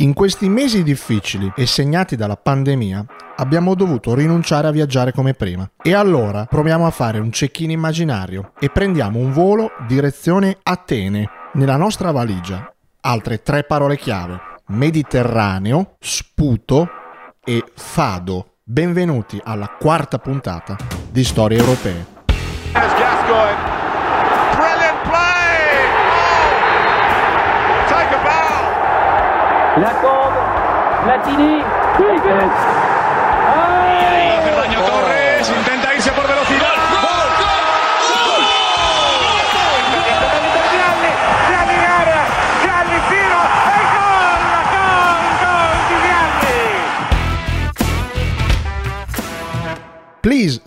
In questi mesi difficili e segnati dalla pandemia abbiamo dovuto rinunciare a viaggiare come prima. E allora proviamo a fare un check-in immaginario e prendiamo un volo direzione Atene. Nella nostra valigia altre tre parole chiave. Mediterraneo, sputo e fado. Benvenuti alla quarta puntata di Storie Europee. La Lacombe, Platini, et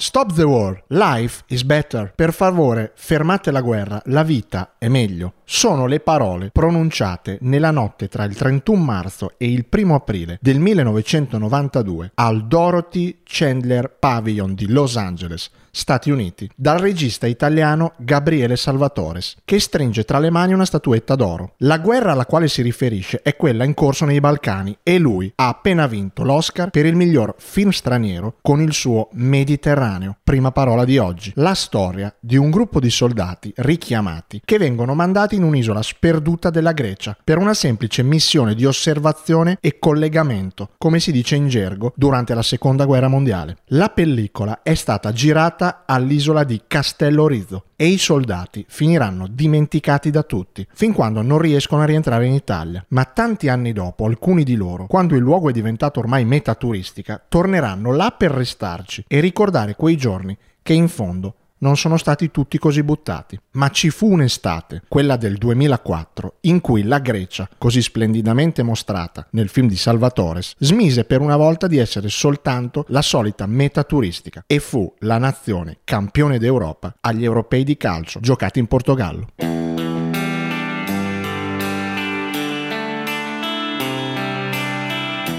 stop the war. Life is better. Per favore, fermate la guerra. La vita è meglio. Sono le parole pronunciate nella notte tra il 31 marzo e il 1 aprile del 1992 al Dorothy Chandler Pavilion di Los Angeles, Stati Uniti, dal regista italiano Gabriele Salvatores, che stringe tra le mani una statuetta d'oro. La guerra alla quale si riferisce è quella in corso nei Balcani e lui ha appena vinto l'Oscar per il miglior film straniero con il suo Mediterraneo, prima parola di oggi. La storia di un gruppo di soldati richiamati che vengono mandati in un'isola sperduta della Grecia per una semplice missione di osservazione e collegamento, come si dice in gergo, durante la seconda guerra mondiale. La pellicola è stata girata all'isola di Castello Rizzo e i soldati finiranno dimenticati da tutti, fin quando non riescono a rientrare in Italia. Ma tanti anni dopo, alcuni di loro, quando il luogo è diventato ormai meta turistica, torneranno là per restarci e ricordare quei giorni che in fondo non sono stati tutti così buttati. Ma ci fu un'estate, quella del 2004, in cui la Grecia, così splendidamente mostrata nel film di Salvatores, smise per una volta di essere soltanto la solita meta turistica e fu la nazione campione d'Europa agli europei di calcio giocati in Portogallo.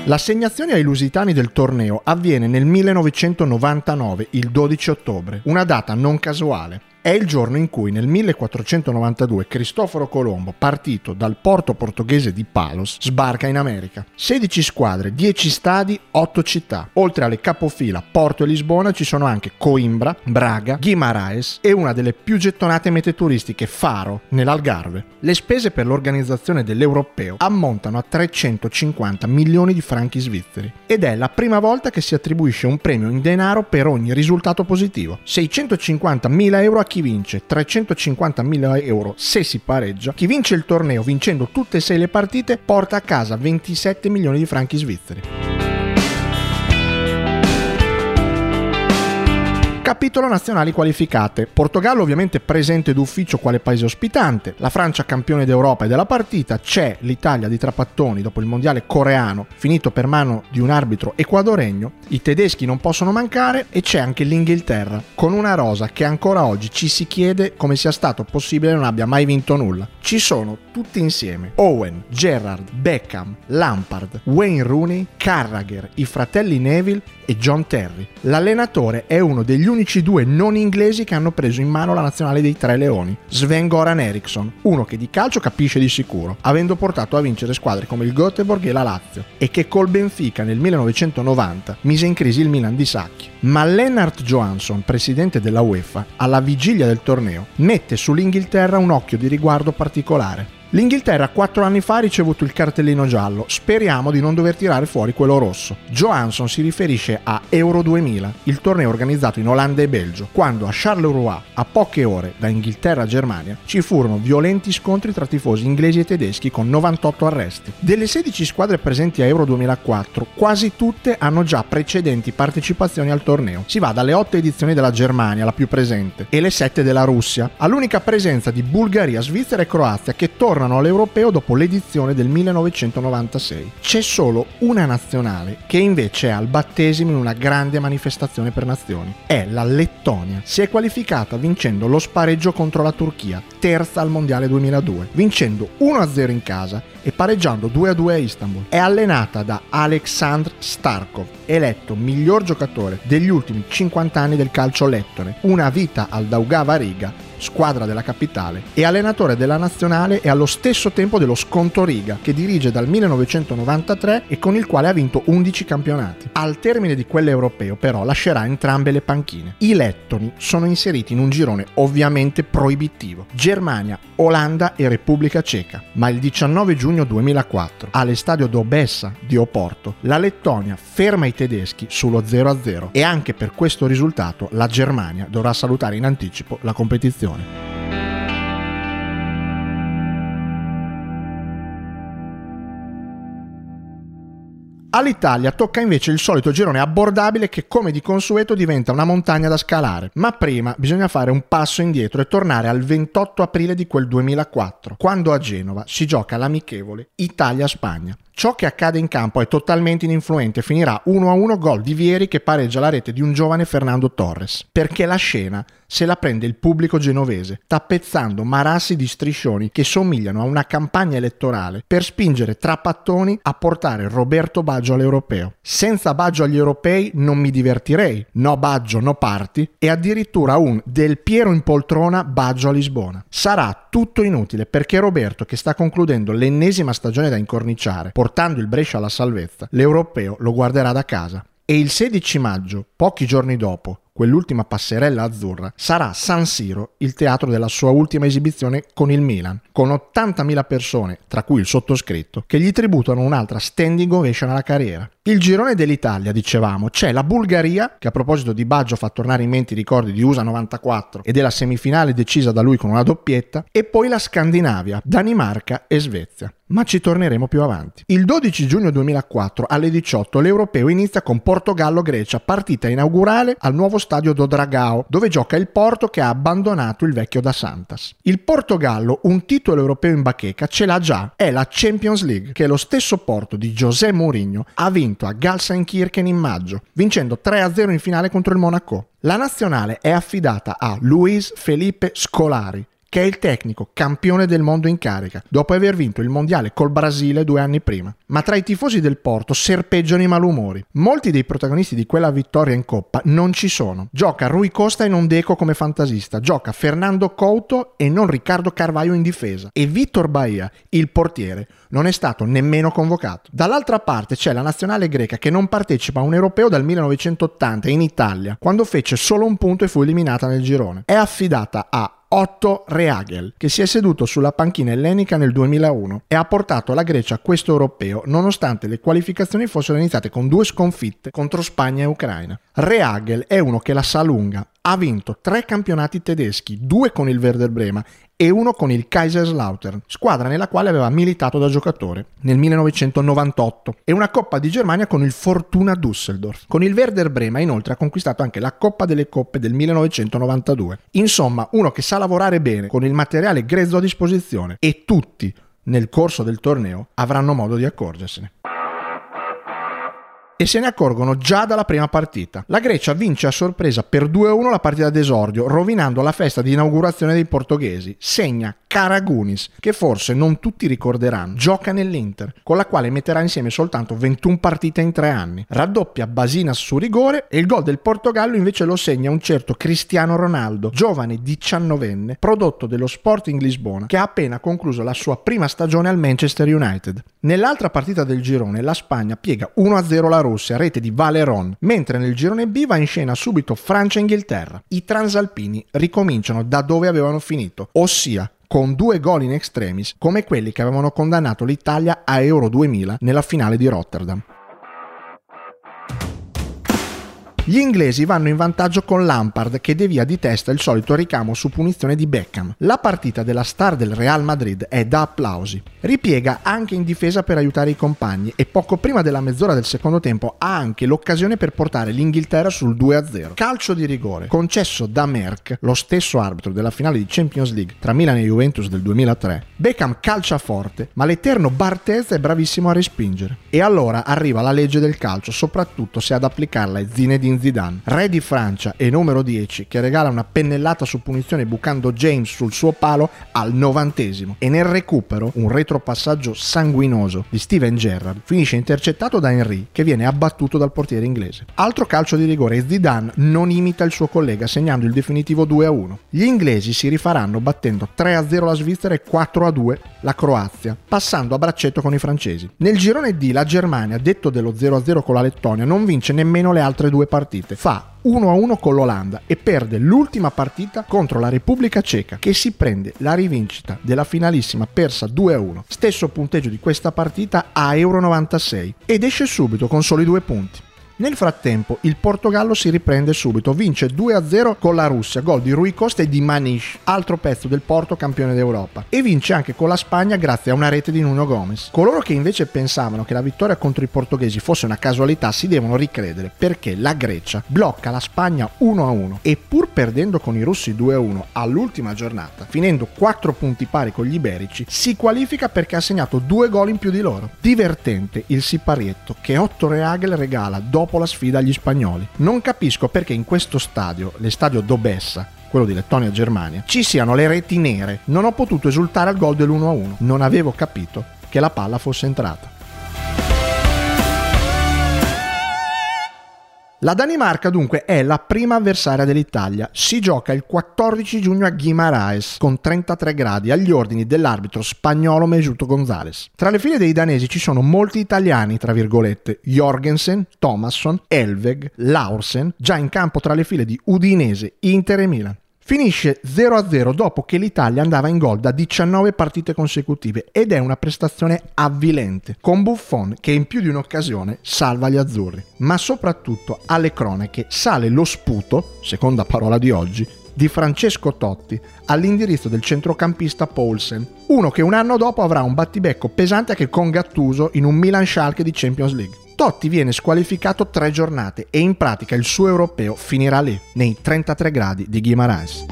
L'assegnazione ai lusitani del torneo avviene nel 1999, il 12 ottobre, una data non casuale. È il giorno in cui nel 1492 Cristoforo Colombo, partito dal porto portoghese di Palos, sbarca in America. 16 squadre, 10 stadi, 8 città. Oltre alle capofila Porto e Lisbona ci sono anche Coimbra, Braga, Guimaraes e una delle più gettonate mete turistiche, Faro, nell'Algarve. Le spese per l'organizzazione dell'Europeo ammontano a 350 milioni di franchi svizzeri ed è la prima volta che si attribuisce un premio in denaro per ogni risultato positivo. 650 mila euro a chi vince 350.000 euro se si pareggia, chi vince il torneo vincendo tutte e sei le partite porta a casa 27 milioni di franchi svizzeri. Capitolo nazionali qualificate. Portogallo ovviamente presente d'ufficio quale paese ospitante, la Francia campione d'Europa e della partita, c'è l'Italia di Trapattoni dopo il mondiale coreano finito per mano di un arbitro equadoregno, i tedeschi non possono mancare e c'è anche l'Inghilterra con una rosa che ancora oggi ci si chiede come sia stato possibile non abbia mai vinto nulla. Ci sono tutti insieme Owen, Gerrard, Beckham, Lampard, Wayne Rooney, Carragher, i fratelli Neville e John Terry. L'allenatore è uno degli unici due non inglesi che hanno preso in mano la nazionale dei Tre Leoni, Sven Goran Eriksson, uno che di calcio capisce di sicuro, avendo portato a vincere squadre come il Göteborg e la Lazio, e che col Benfica nel 1990 mise in crisi il Milan di Sacchi. Ma Lennart Johansson, presidente della UEFA, alla vigilia del torneo, mette sull'Inghilterra un occhio di riguardo particolare L'Inghilterra quattro anni fa ha ricevuto il cartellino giallo, speriamo di non dover tirare fuori quello rosso. Johansson si riferisce a Euro 2000, il torneo organizzato in Olanda e Belgio, quando a Charleroi, a poche ore da Inghilterra a Germania, ci furono violenti scontri tra tifosi inglesi e tedeschi con 98 arresti. Delle 16 squadre presenti a Euro 2004, quasi tutte hanno già precedenti partecipazioni al torneo. Si va dalle 8 edizioni della Germania, la più presente, e le 7 della Russia, all'unica presenza di Bulgaria, Svizzera e Croazia che tornano tornano all'europeo dopo l'edizione del 1996. C'è solo una nazionale che invece è al battesimo in una grande manifestazione per nazioni. È la Lettonia. Si è qualificata vincendo lo spareggio contro la Turchia, terza al Mondiale 2002, vincendo 1-0 in casa e pareggiando 2-2 a Istanbul. È allenata da Aleksandr Starkov, eletto miglior giocatore degli ultimi 50 anni del calcio lettone, una vita al Daugava Riga squadra della capitale, è allenatore della nazionale e allo stesso tempo dello Scontoriga, che dirige dal 1993 e con il quale ha vinto 11 campionati. Al termine di quell'europeo però lascerà entrambe le panchine. I lettoni sono inseriti in un girone ovviamente proibitivo. Germania, Olanda e Repubblica Ceca. Ma il 19 giugno 2004, all'estadio d'Obessa di Oporto, la Lettonia ferma i tedeschi sullo 0-0 e anche per questo risultato la Germania dovrà salutare in anticipo la competizione. All'Italia tocca invece il solito girone abbordabile che come di consueto diventa una montagna da scalare. Ma prima bisogna fare un passo indietro e tornare al 28 aprile di quel 2004, quando a Genova si gioca l'amichevole Italia-Spagna. Ciò che accade in campo è totalmente ininfluente, finirà 1-1 gol di Vieri che pareggia la rete di un giovane Fernando Torres, perché la scena se la prende il pubblico genovese, tappezzando marassi di striscioni che somigliano a una campagna elettorale per spingere Trapattoni a portare Roberto Baggio all'europeo. Senza Baggio agli europei non mi divertirei, no Baggio, no parti, e addirittura un Del Piero in poltrona Baggio a Lisbona. Sarà tutto inutile perché Roberto, che sta concludendo l'ennesima stagione da incorniciare, portando il Brescia alla salvezza, l'europeo lo guarderà da casa. E il 16 maggio, pochi giorni dopo, quell'ultima passerella azzurra, sarà San Siro il teatro della sua ultima esibizione con il Milan, con 80.000 persone, tra cui il sottoscritto, che gli tributano un'altra standing ovation alla carriera. Il girone dell'Italia, dicevamo, c'è la Bulgaria, che a proposito di Baggio fa tornare in mente i ricordi di USA 94 e della semifinale decisa da lui con una doppietta, e poi la Scandinavia, Danimarca e Svezia. Ma ci torneremo più avanti. Il 12 giugno 2004 alle 18 l'Europeo inizia con Portogallo-Grecia, partita inaugurale al nuovo stadio do Dragao, dove gioca il Porto che ha abbandonato il vecchio da Santas. Il Portogallo un titolo europeo in bacheca ce l'ha già, è la Champions League, che lo stesso Porto di José Mourinho ha vinto a Galsenkirchen in maggio, vincendo 3-0 in finale contro il Monaco. La nazionale è affidata a Luis Felipe Scolari, che è il tecnico campione del mondo in carica, dopo aver vinto il mondiale col Brasile due anni prima. Ma tra i tifosi del Porto serpeggiano i malumori. Molti dei protagonisti di quella vittoria in Coppa non ci sono. Gioca Rui Costa e non Deco come fantasista, gioca Fernando Couto e non Riccardo Carvaio in difesa. E Vittor Baia, il portiere, non è stato nemmeno convocato. Dall'altra parte c'è la nazionale greca che non partecipa a un europeo dal 1980 in Italia, quando fece solo un punto e fu eliminata nel girone. È affidata a Otto Reagel, che si è seduto sulla panchina ellenica nel 2001 e ha portato la Grecia a questo europeo nonostante le qualificazioni fossero iniziate con due sconfitte contro Spagna e Ucraina. Reagel è uno che la sa lunga, ha vinto tre campionati tedeschi, due con il Werder Brema e uno con il Kaiserslautern, squadra nella quale aveva militato da giocatore nel 1998, e una Coppa di Germania con il Fortuna Düsseldorf. Con il Werder Brema inoltre ha conquistato anche la Coppa delle Coppe del 1992. Insomma, uno che sa lavorare bene con il materiale grezzo a disposizione e tutti nel corso del torneo avranno modo di accorgersene e se ne accorgono già dalla prima partita. La Grecia vince a sorpresa per 2-1 la partita d'esordio, rovinando la festa di inaugurazione dei portoghesi. Segna Karagunis, che forse non tutti ricorderanno, gioca nell'Inter, con la quale metterà insieme soltanto 21 partite in tre anni. Raddoppia Basinas su rigore e il gol del Portogallo invece lo segna un certo Cristiano Ronaldo, giovane 19enne, prodotto dello Sporting Lisbona, che ha appena concluso la sua prima stagione al Manchester United. Nell'altra partita del girone la Spagna piega 1-0 la Russia, rete di Valeron, mentre nel girone B va in scena subito Francia e Inghilterra. I transalpini ricominciano da dove avevano finito, ossia con due gol in extremis come quelli che avevano condannato l'Italia a Euro 2000 nella finale di Rotterdam. Gli inglesi vanno in vantaggio con Lampard che devia di testa il solito ricamo su punizione di Beckham. La partita della star del Real Madrid è da applausi. Ripiega anche in difesa per aiutare i compagni e poco prima della mezz'ora del secondo tempo ha anche l'occasione per portare l'Inghilterra sul 2-0. Calcio di rigore concesso da Merck, lo stesso arbitro della finale di Champions League tra Milan e Juventus del 2003. Beckham calcia forte, ma l'eterno Barthez è bravissimo a respingere. E allora arriva la legge del calcio, soprattutto se ad applicarla è Zinedine Zinedine Zidane, re di Francia e numero 10, che regala una pennellata su punizione bucando James sul suo palo al novantesimo e nel recupero un retropassaggio sanguinoso di Steven Gerrard finisce intercettato da Henry che viene abbattuto dal portiere inglese. Altro calcio di rigore Zidane non imita il suo collega segnando il definitivo 2-1. Gli inglesi si rifaranno battendo 3-0 la Svizzera e 4-2 la Croazia, passando a braccetto con i francesi. Nel girone D la Germania, detto dello 0-0 con la Lettonia, non vince nemmeno le altre due partite. Fa 1-1 con l'Olanda e perde l'ultima partita contro la Repubblica Ceca che si prende la rivincita della finalissima persa 2-1. Stesso punteggio di questa partita a Euro 96 ed esce subito con soli due punti. Nel frattempo il Portogallo si riprende subito, vince 2-0 con la Russia, gol di Rui Costa e di Manish, altro pezzo del Porto campione d'Europa, e vince anche con la Spagna grazie a una rete di Nuno Gomez. Coloro che invece pensavano che la vittoria contro i portoghesi fosse una casualità si devono ricredere perché la Grecia blocca la Spagna 1-1 e pur perdendo con i russi 2-1 all'ultima giornata, finendo 4 punti pari con gli iberici, si qualifica perché ha segnato due gol in più di loro. Divertente il siparietto che Otto Reagel regala dopo dopo la sfida agli spagnoli. Non capisco perché in questo stadio, l'estadio Dobessa, quello di Lettonia-Germania, ci siano le reti nere. Non ho potuto esultare al gol dell'1-1. Non avevo capito che la palla fosse entrata. La Danimarca dunque è la prima avversaria dell'Italia. Si gioca il 14 giugno a Guimaraes con 33 gradi agli ordini dell'arbitro spagnolo Mesuto Gonzales. Tra le file dei danesi ci sono molti italiani, tra virgolette, Jorgensen, Thomasson, Elveg, Laursen, già in campo tra le file di Udinese, Inter e Milan. Finisce 0-0 dopo che l'Italia andava in gol da 19 partite consecutive ed è una prestazione avvilente, con Buffon che in più di un'occasione salva gli azzurri. Ma soprattutto alle cronache sale lo sputo, seconda parola di oggi, di Francesco Totti all'indirizzo del centrocampista Paulsen, uno che un anno dopo avrà un battibecco pesante anche con Gattuso in un Milan Schalke di Champions League. Totti viene squalificato tre giornate e in pratica il suo europeo finirà lì, nei 33 gradi di Guimarães.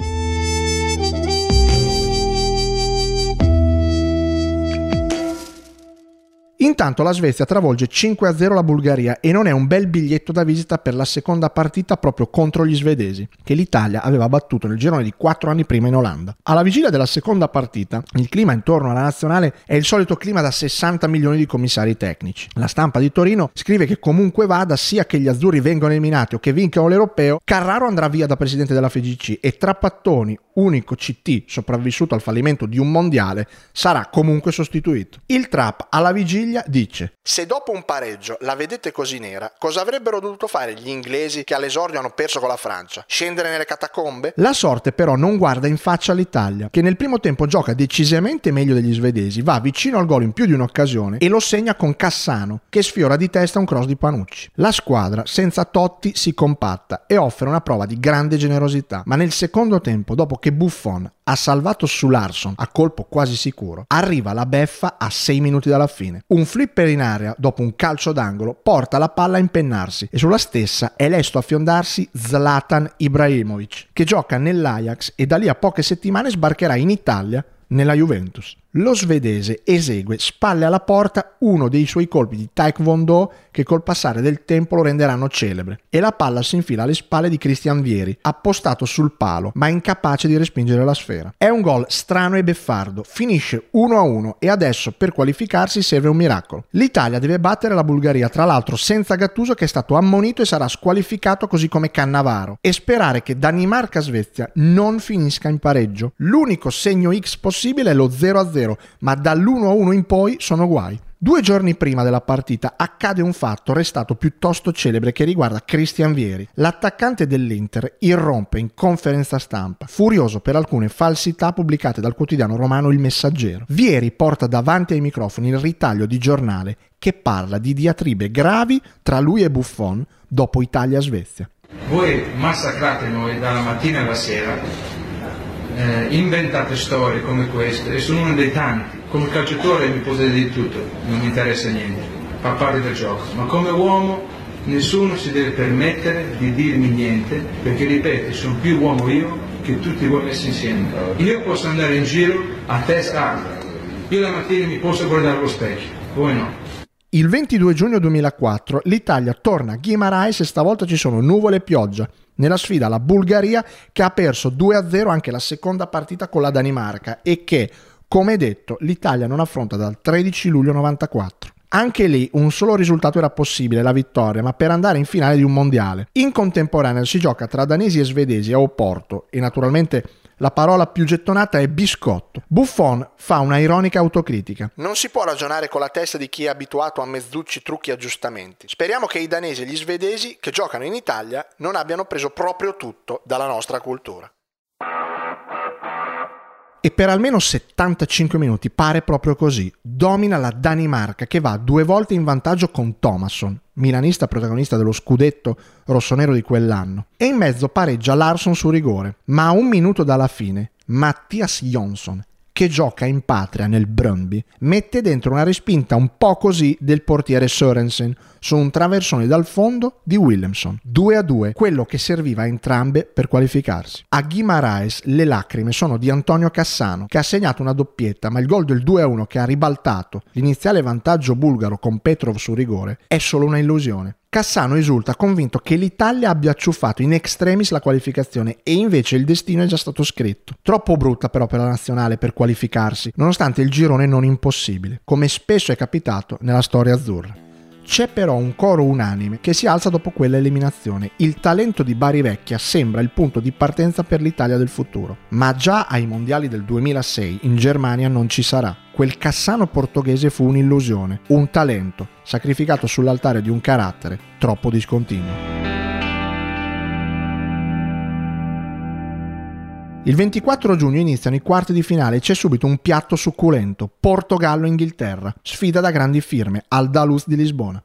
Intanto la Svezia travolge 5-0 la Bulgaria e non è un bel biglietto da visita per la seconda partita proprio contro gli svedesi, che l'Italia aveva battuto nel girone di 4 anni prima in Olanda. Alla vigilia della seconda partita, il clima intorno alla nazionale è il solito clima da 60 milioni di commissari tecnici. La stampa di Torino scrive che comunque vada, sia che gli azzurri vengano eliminati o che vincano l'europeo, Carraro andrà via da presidente della FGC e Trapattoni, unico CT sopravvissuto al fallimento di un mondiale, sarà comunque sostituito. Il Trap alla vigilia famiglia dice Se dopo un pareggio la vedete così nera, cosa avrebbero dovuto fare gli inglesi che all'esordio hanno perso con la Francia? Scendere nelle catacombe? La sorte però non guarda in faccia l'Italia, che nel primo tempo gioca decisamente meglio degli svedesi, va vicino al gol in più di un'occasione e lo segna con Cassano, che sfiora di testa un cross di Panucci. La squadra, senza Totti, si compatta e offre una prova di grande generosità, ma nel secondo tempo, dopo che Buffon ha salvato su Larson a colpo quasi sicuro, arriva la beffa a 6 minuti dalla fine. Un flipper in area dopo un calcio d'angolo porta la palla a impennarsi e sulla stessa è lesto a fiondarsi Zlatan Ibrahimovic, che gioca nell'Ajax e da lì a poche settimane sbarcherà in Italia nella Juventus. Lo svedese esegue spalle alla porta uno dei suoi colpi di taekwondo che col passare del tempo lo renderanno celebre e la palla si infila alle spalle di Christian Vieri, appostato sul palo ma incapace di respingere la sfera. È un gol strano e beffardo, finisce 1-1 e adesso per qualificarsi serve un miracolo. L'Italia deve battere la Bulgaria, tra l'altro senza Gattuso che è stato ammonito e sarà squalificato così come Cannavaro e sperare che Danimarca-Svezia non finisca in pareggio. L'unico segno X possibile è lo 0-0 0, ma dall'1-1 in poi sono guai. Due giorni prima della partita accade un fatto restato piuttosto celebre che riguarda Christian Vieri. L'attaccante dell'Inter irrompe in conferenza stampa, furioso per alcune falsità pubblicate dal quotidiano romano Il Messaggero. Vieri porta davanti ai microfoni il ritaglio di giornale che parla di diatribe gravi tra lui e Buffon dopo Italia-Svezia. Voi massacrate noi dalla mattina alla sera eh, inventate storie come queste e sono uno dei tanti. Come calciatore mi potete dire tutto, non mi interessa niente, fa parte del gioco, ma come uomo nessuno si deve permettere di dirmi niente perché ripeto, sono più uomo io che tutti voi messi insieme. Io posso andare in giro a testa alta, io la mattina mi posso guardare allo specchio, voi no. Il 22 giugno 2004 l'Italia torna a Guimarães e stavolta ci sono nuvole e pioggia nella sfida alla Bulgaria che ha perso 2-0 anche la seconda partita con la Danimarca e che, come detto, l'Italia non affronta dal 13 luglio 94. Anche lì un solo risultato era possibile, la vittoria, ma per andare in finale di un mondiale. In contemporanea si gioca tra danesi e svedesi a Oporto e naturalmente la parola più gettonata è biscotto. Buffon fa una ironica autocritica. Non si può ragionare con la testa di chi è abituato a mezzucci, trucchi e aggiustamenti. Speriamo che i danesi e gli svedesi che giocano in Italia non abbiano preso proprio tutto dalla nostra cultura. E per almeno 75 minuti pare proprio così. Domina la Danimarca che va due volte in vantaggio con Thomasson, milanista protagonista dello scudetto rossonero di quell'anno. E in mezzo pareggia Larsson su rigore. Ma a un minuto dalla fine, Mattias Jonsson, che gioca in patria nel Brøndby, mette dentro una respinta un po' così del portiere Sørensen su un traversone dal fondo di Williamson. 2 a 2, quello che serviva a entrambe per qualificarsi. A Guimaraes le lacrime sono di Antonio Cassano, che ha segnato una doppietta, ma il gol del 2 a 1 che ha ribaltato l'iniziale vantaggio bulgaro con Petrov su rigore è solo una illusione. Cassano esulta convinto che l'Italia abbia acciuffato in extremis la qualificazione e invece il destino è già stato scritto. Troppo brutta però per la nazionale per qualificarsi, nonostante il girone non impossibile, come spesso è capitato nella storia azzurra. C'è però un coro unanime che si alza dopo quella eliminazione. Il talento di Bari Vecchia sembra il punto di partenza per l'Italia del futuro, ma già ai mondiali del 2006 in Germania non ci sarà. Quel Cassano portoghese fu un'illusione, un talento, sacrificato sull'altare di un carattere troppo discontinuo. Il 24 giugno iniziano i quarti di finale e c'è subito un piatto succulento, Portogallo-Inghilterra, sfida da grandi firme, al Dalus di Lisbona.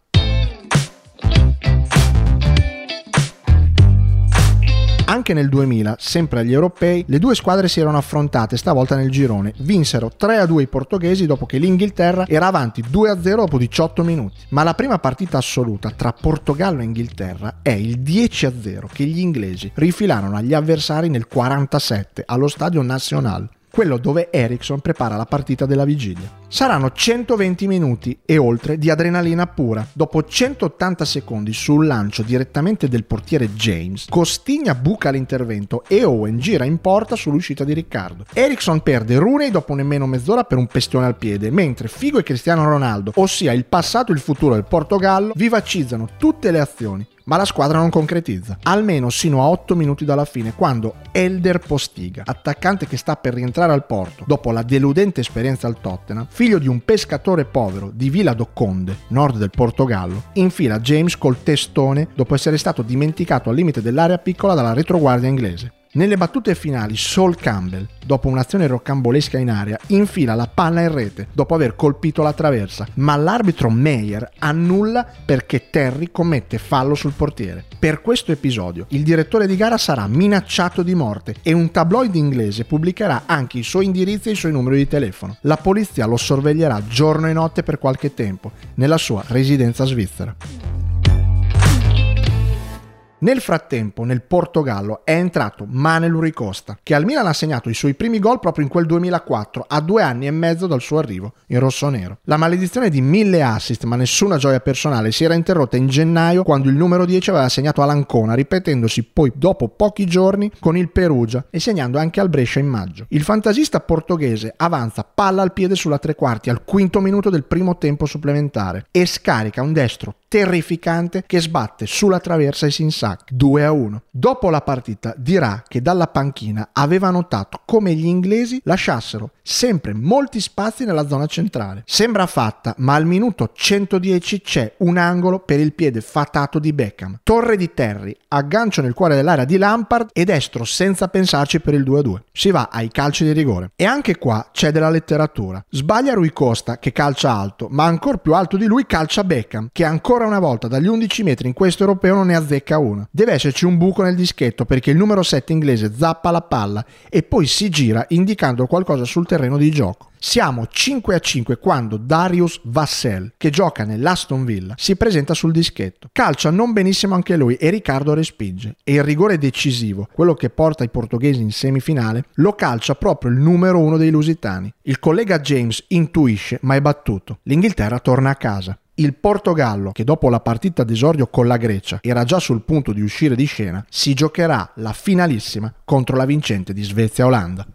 Anche nel 2000, sempre agli europei, le due squadre si erano affrontate, stavolta nel girone. Vinsero 3-2 i portoghesi dopo che l'Inghilterra era avanti 2-0 dopo 18 minuti. Ma la prima partita assoluta tra Portogallo e Inghilterra è il 10-0 che gli inglesi rifilarono agli avversari nel 47 allo Stadio Nacional quello dove Ericsson prepara la partita della vigilia. Saranno 120 minuti e oltre di adrenalina pura. Dopo 180 secondi sul lancio direttamente del portiere James, Costigna buca l'intervento e Owen gira in porta sull'uscita di Riccardo. Ericsson perde Rooney dopo nemmeno mezz'ora per un pestione al piede, mentre Figo e Cristiano Ronaldo, ossia il passato e il futuro del Portogallo, vivacizzano tutte le azioni ma la squadra non concretizza, almeno sino a 8 minuti dalla fine, quando Elder Postiga, attaccante che sta per rientrare al porto dopo la deludente esperienza al Tottenham, figlio di un pescatore povero di Villa do Conde, nord del Portogallo, infila James col testone dopo essere stato dimenticato al limite dell'area piccola dalla retroguardia inglese. Nelle battute finali, Saul Campbell, dopo un'azione roccambolesca in aria, infila la palla in rete dopo aver colpito la traversa, ma l'arbitro Meyer annulla perché Terry commette fallo sul portiere. Per questo episodio, il direttore di gara sarà minacciato di morte e un tabloid inglese pubblicherà anche i suoi indirizzi e i suoi numeri di telefono. La polizia lo sorveglierà giorno e notte per qualche tempo nella sua residenza svizzera. Nel frattempo, nel Portogallo è entrato Manelu Ricosta, che al Milan ha segnato i suoi primi gol proprio in quel 2004, a due anni e mezzo dal suo arrivo in rosso-nero. La maledizione di mille assist, ma nessuna gioia personale, si era interrotta in gennaio quando il numero 10 aveva segnato all'Ancona, ripetendosi poi dopo pochi giorni con il Perugia e segnando anche al Brescia in maggio. Il fantasista portoghese avanza palla al piede sulla tre quarti al quinto minuto del primo tempo supplementare e scarica un destro terrificante che sbatte sulla traversa e si insacca 2 a 1. Dopo la partita dirà che dalla panchina aveva notato come gli inglesi lasciassero sempre molti spazi nella zona centrale. Sembra fatta, ma al minuto 110 c'è un angolo per il piede fatato di Beckham. Torre di Terry, aggancio nel cuore dell'area di Lampard e destro senza pensarci per il 2 a 2. Si va ai calci di rigore. E anche qua c'è della letteratura. Sbaglia Rui Costa che calcia alto, ma ancora più alto di lui calcia Beckham che ancora una volta dagli 11 metri in questo europeo non ne azzecca una. Deve esserci un buco nel dischetto perché il numero 7 inglese zappa la palla e poi si gira indicando qualcosa sul terreno di gioco. Siamo 5 a 5 quando Darius Vassell, che gioca nell'Aston Villa, si presenta sul dischetto. Calcia non benissimo anche lui e Riccardo respinge. E il rigore decisivo, quello che porta i portoghesi in semifinale, lo calcia proprio il numero uno dei lusitani. Il collega James intuisce ma è battuto. L'Inghilterra torna a casa. Il Portogallo, che dopo la partita d'esordio con la Grecia era già sul punto di uscire di scena, si giocherà la finalissima contro la vincente di Svezia-Olanda.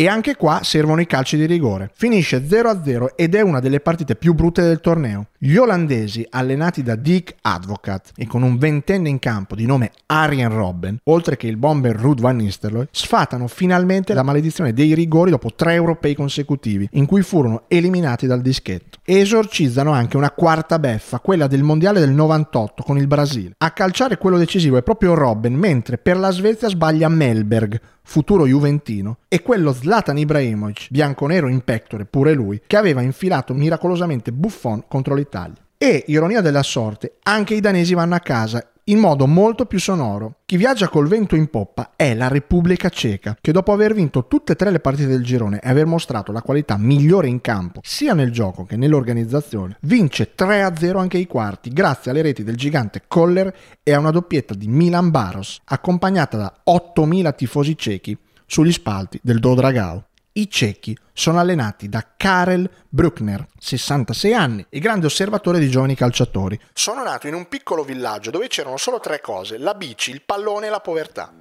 E anche qua servono i calci di rigore. Finisce 0-0 ed è una delle partite più brutte del torneo. Gli olandesi, allenati da Dick Advocat e con un ventenne in campo di nome Arjen Robben, oltre che il bomber Ruud van Nistelrooy, sfatano finalmente la maledizione dei rigori dopo tre europei consecutivi, in cui furono eliminati dal dischetto. E esorcizzano anche una quarta beffa, quella del mondiale del 98 con il Brasile. A calciare quello decisivo è proprio Robben, mentre per la Svezia sbaglia Melberg, futuro juventino, e quello Zlatan Ibrahimovic, bianconero in pectore pure lui, che aveva infilato miracolosamente Buffon contro l'Italia. E, ironia della sorte, anche i danesi vanno a casa in modo molto più sonoro. Chi viaggia col vento in poppa è la Repubblica Ceca, che dopo aver vinto tutte e tre le partite del girone e aver mostrato la qualità migliore in campo, sia nel gioco che nell'organizzazione, vince 3-0 anche i quarti, grazie alle reti del gigante Koller e a una doppietta di Milan Baros, accompagnata da 8.000 tifosi cechi sugli spalti del Dodragao. I cechi sono allenati da Karel Bruckner, 66 anni, e grande osservatore di giovani calciatori. Sono nato in un piccolo villaggio dove c'erano solo tre cose, la bici, il pallone e la povertà.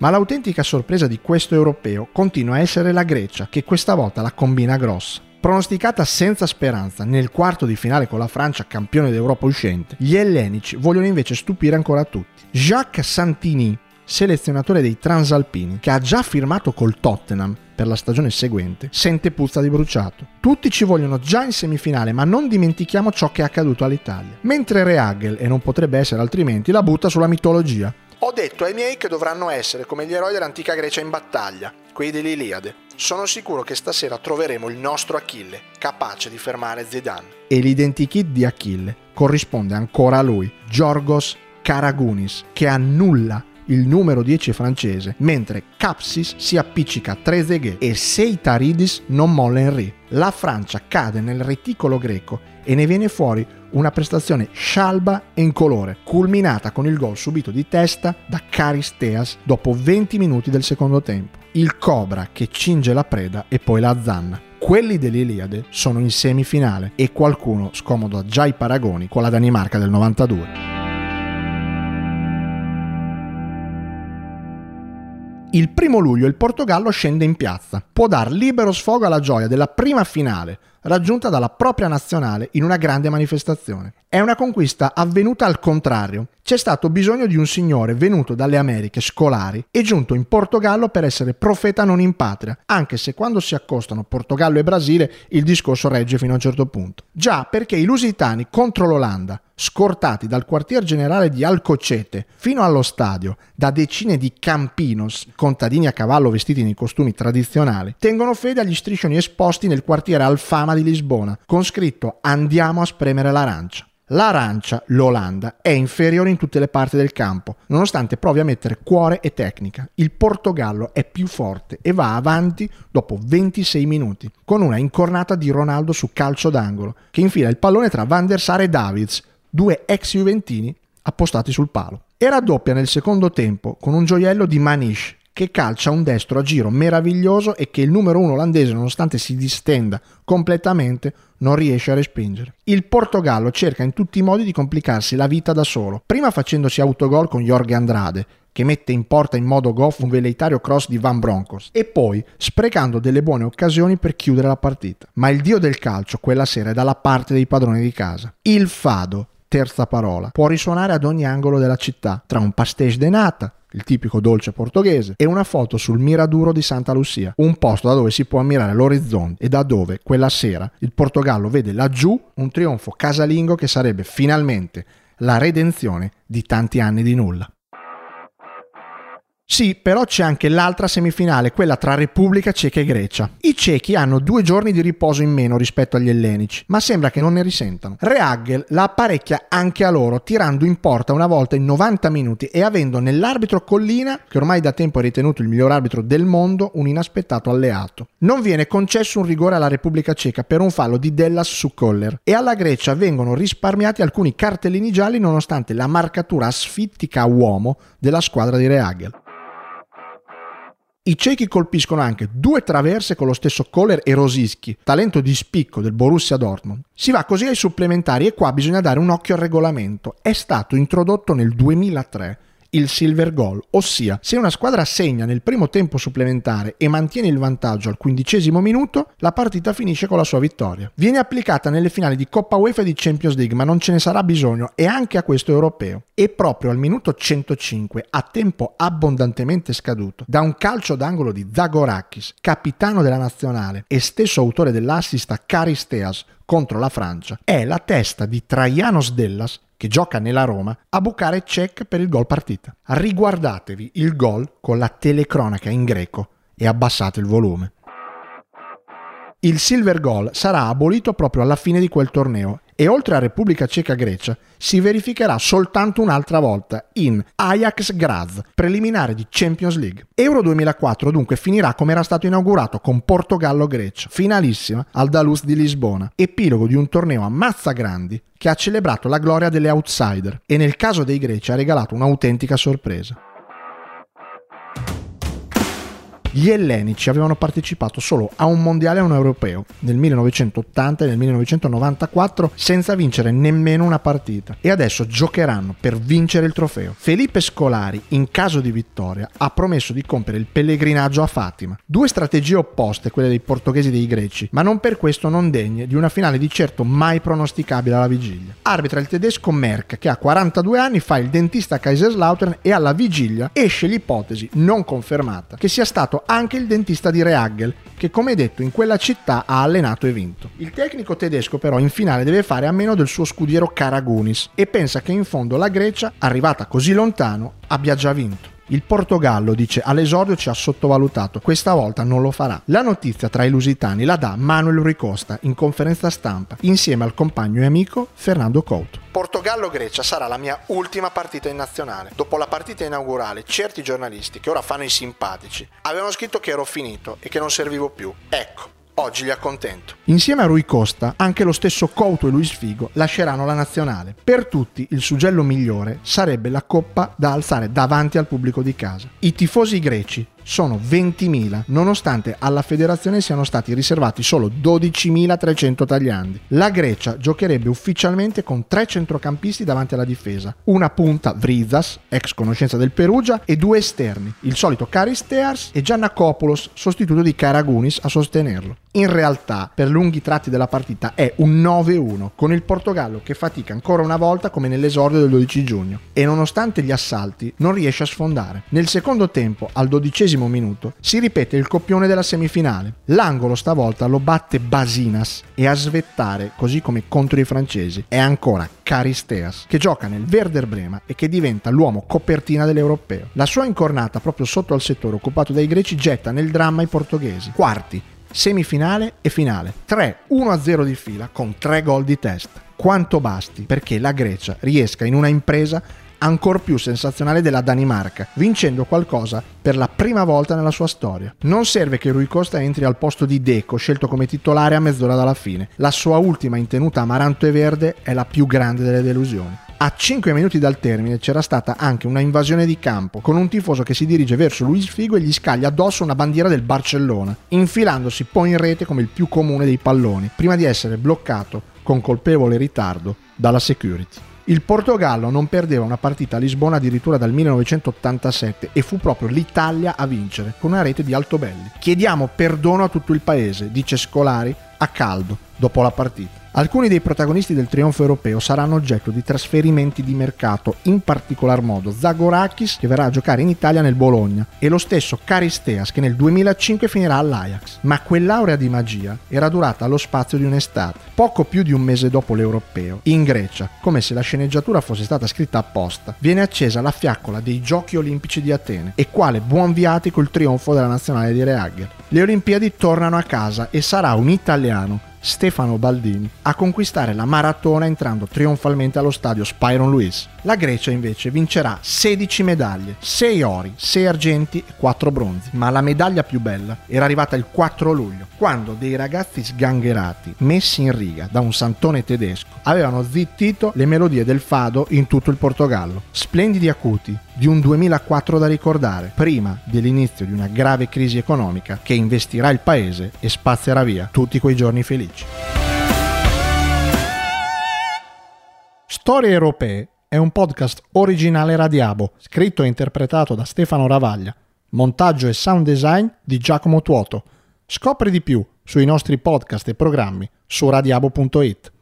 Ma l'autentica sorpresa di questo europeo continua a essere la Grecia, che questa volta la combina grossa. Pronosticata senza speranza nel quarto di finale con la Francia campione d'Europa uscente, gli ellenici vogliono invece stupire ancora tutti. Jacques Santini, selezionatore dei Transalpini, che ha già firmato col Tottenham per la stagione seguente, sente puzza di bruciato. Tutti ci vogliono già in semifinale, ma non dimentichiamo ciò che è accaduto all'Italia. Mentre Reagel, e non potrebbe essere altrimenti, la butta sulla mitologia. Ho detto ai miei che dovranno essere come gli eroi dell'antica Grecia in battaglia, quelli dell'Iliade. Sono sicuro che stasera troveremo il nostro Achille, capace di fermare Zidane. E l'identikit di Achille corrisponde ancora a lui, Giorgos Karagunis, che annulla il numero 10 francese, mentre Capsis si appiccica a Trezeguet e Seitaridis non molla Henry. La Francia cade nel reticolo greco e ne viene fuori una prestazione scialba e incolore, culminata con il gol subito di testa da Caristeas dopo 20 minuti del secondo tempo. Il Cobra che cinge la preda e poi la zanna. Quelli dell'Iliade sono in semifinale e qualcuno scomoda già i paragoni con la Danimarca del 92. Il primo luglio il Portogallo scende in piazza. Può dar libero sfogo alla gioia della prima finale, raggiunta dalla propria nazionale in una grande manifestazione. È una conquista avvenuta al contrario. C'è stato bisogno di un signore venuto dalle Americhe scolari e giunto in Portogallo per essere profeta non in patria, anche se quando si accostano Portogallo e Brasile il discorso regge fino a un certo punto. Già perché i lusitani contro l'Olanda, scortati dal quartier generale di Alcocete fino allo stadio da decine di campinos, contadini a cavallo vestiti nei costumi tradizionali, tengono fede agli striscioni esposti nel quartiere Alfama di Lisbona, con scritto Andiamo a spremere l'arancia. L'arancia, l'Olanda, è inferiore in tutte le parti del campo, nonostante provi a mettere cuore e tecnica. Il Portogallo è più forte e va avanti dopo 26 minuti, con una incornata di Ronaldo su calcio d'angolo, che infila il pallone tra Van der Sar e Davids, due ex juventini appostati sul palo. E raddoppia nel secondo tempo con un gioiello di Manish, che calcia un destro a giro meraviglioso e che il numero uno olandese, nonostante si distenda completamente, non riesce a respingere. Il Portogallo cerca in tutti i modi di complicarsi la vita da solo, prima facendosi autogol con Jorge Andrade, che mette in porta in modo goff un velleitario cross di Van Broncos e poi sprecando delle buone occasioni per chiudere la partita. Ma il dio del calcio quella sera è dalla parte dei padroni di casa. Il fado, terza parola, può risuonare ad ogni angolo della città, tra un pastéis de nata, il tipico dolce portoghese, e una foto sul Miraduro di Santa Lucia, un posto da dove si può ammirare l'orizzonte e da dove quella sera il Portogallo vede laggiù un trionfo casalingo che sarebbe finalmente la redenzione di tanti anni di nulla. Sì, però c'è anche l'altra semifinale, quella tra Repubblica Ceca e Grecia. I cechi hanno due giorni di riposo in meno rispetto agli ellenici, ma sembra che non ne risentano. Reagel la apparecchia anche a loro, tirando in porta una volta in 90 minuti e avendo nell'arbitro Collina, che ormai da tempo è ritenuto il miglior arbitro del mondo, un inaspettato alleato. Non viene concesso un rigore alla Repubblica Ceca per un fallo di Dellas su Koller e alla Grecia vengono risparmiati alcuni cartellini gialli nonostante la marcatura asfittica a uomo della squadra di Reagel. I cechi colpiscono anche due traverse con lo stesso Kohler e Rosischi, talento di spicco del Borussia Dortmund. Si va così ai supplementari e qua bisogna dare un occhio al regolamento. È stato introdotto nel 2003 il silver goal, ossia se una squadra segna nel primo tempo supplementare e mantiene il vantaggio al quindicesimo minuto, la partita finisce con la sua vittoria. Viene applicata nelle finali di Coppa UEFA e di Champions League, ma non ce ne sarà bisogno e anche a questo europeo. E proprio al minuto 105, a tempo abbondantemente scaduto, da un calcio d'angolo di Zagorakis, capitano della nazionale e stesso autore dell'assist a Caristeas contro la Francia, è la testa di Traianos Dellas che gioca nella Roma, a bucare check per il gol partita. Riguardatevi il gol con la telecronaca in greco e abbassate il volume. Il silver goal sarà abolito proprio alla fine di quel torneo e oltre a Repubblica Ceca-Grecia si verificherà soltanto un'altra volta in Ajax Graz, preliminare di Champions League. Euro 2004 dunque finirà come era stato inaugurato con Portogallo-Grecia, finalissima al Dalus di Lisbona, epilogo di un torneo a mazza grandi che ha celebrato la gloria delle outsider e nel caso dei greci ha regalato un'autentica sorpresa. Gli ellenici avevano partecipato solo a un mondiale e a un europeo nel 1980 e nel 1994 senza vincere nemmeno una partita e adesso giocheranno per vincere il trofeo. Felipe Scolari, in caso di vittoria, ha promesso di compiere il pellegrinaggio a Fatima. Due strategie opposte, quelle dei portoghesi e dei greci, ma non per questo non degne di una finale di certo mai pronosticabile alla vigilia. Arbitra il tedesco Merck, che ha 42 anni, fa il dentista a Kaiserslautern e alla vigilia esce l'ipotesi non confermata che sia stato anche il dentista di Reagel, che come detto in quella città ha allenato e vinto. Il tecnico tedesco però in finale deve fare a meno del suo scudiero Karagunis e pensa che in fondo la Grecia, arrivata così lontano, abbia già vinto. Il Portogallo dice all'esordio ci ha sottovalutato, questa volta non lo farà. La notizia tra i lusitani la dà Manuel Ricosta in conferenza stampa insieme al compagno e amico Fernando Couto. Portogallo-Grecia sarà la mia ultima partita in nazionale. Dopo la partita inaugurale, certi giornalisti che ora fanno i simpatici avevano scritto che ero finito e che non servivo più. Ecco, Oggi li accontento. Insieme a Rui Costa, anche lo stesso Couto e Luis Figo lasceranno la nazionale. Per tutti il suggello migliore sarebbe la coppa da alzare davanti al pubblico di casa. I tifosi greci sono 20.000, nonostante alla federazione siano stati riservati solo 12.300 tagliandi. La Grecia giocherebbe ufficialmente con tre centrocampisti davanti alla difesa, una punta Vrizas, ex conoscenza del Perugia, e due esterni, il solito Karistears e Giannakopoulos, sostituto di Karagunis, a sostenerlo. In realtà, per lunghi tratti della partita è un 9-1, con il Portogallo che fatica ancora una volta come nell'esordio del 12 giugno, e nonostante gli assalti non riesce a sfondare. Nel secondo tempo, al dodicesimo minuto, si ripete il copione della semifinale. L'angolo stavolta lo batte Basinas e a svettare, così come contro i francesi, è ancora Caristeas, che gioca nel Werder Brema e che diventa l'uomo copertina dell'europeo. La sua incornata proprio sotto al settore occupato dai greci getta nel dramma i portoghesi. Quarti, semifinale e finale. 3 1-0 di fila con 3 gol di testa. Quanto basti perché la Grecia riesca in una impresa ancor più sensazionale della Danimarca, vincendo qualcosa per la prima volta nella sua storia. Non serve che Rui Costa entri al posto di Deco, scelto come titolare a mezz'ora dalla fine. La sua ultima in tenuta amaranto e verde è la più grande delle delusioni. A 5 minuti dal termine c'era stata anche una invasione di campo, con un tifoso che si dirige verso Luis Figo e gli scaglia addosso una bandiera del Barcellona, infilandosi poi in rete come il più comune dei palloni, prima di essere bloccato con colpevole ritardo dalla security. Il Portogallo non perdeva una partita a Lisbona addirittura dal 1987 e fu proprio l'Italia a vincere con una rete di Altobelli. Chiediamo perdono a tutto il paese, dice Scolari a caldo dopo la partita. Alcuni dei protagonisti del trionfo europeo saranno oggetto di trasferimenti di mercato, in particolar modo Zagorakis che verrà a giocare in Italia nel Bologna e lo stesso Caristeas che nel 2005 finirà all'Ajax. Ma quell'aurea di magia era durata allo spazio di un'estate, poco più di un mese dopo l'europeo, in Grecia, come se la sceneggiatura fosse stata scritta apposta. Viene accesa la fiaccola dei Giochi Olimpici di Atene e quale buon viatico il trionfo della nazionale di Reagher. Le Olimpiadi tornano a casa e sarà un italiano Stefano Baldini, a conquistare la maratona entrando trionfalmente allo stadio Spyron Luis. La Grecia invece vincerà 16 medaglie, 6 ori, 6 argenti e 4 bronzi, ma la medaglia più bella era arrivata il 4 luglio, quando dei ragazzi sgangherati, messi in riga da un santone tedesco, avevano zittito le melodie del fado in tutto il Portogallo. Splendidi acuti di un 2004 da ricordare, prima dell'inizio di una grave crisi economica che investirà il paese e spazzerà via tutti quei giorni felici. Storie europee è un podcast originale Radiabo, scritto e interpretato da Stefano Ravaglia, montaggio e sound design di Giacomo Tuoto. Scopri di più sui nostri podcast e programmi su radiabo.it.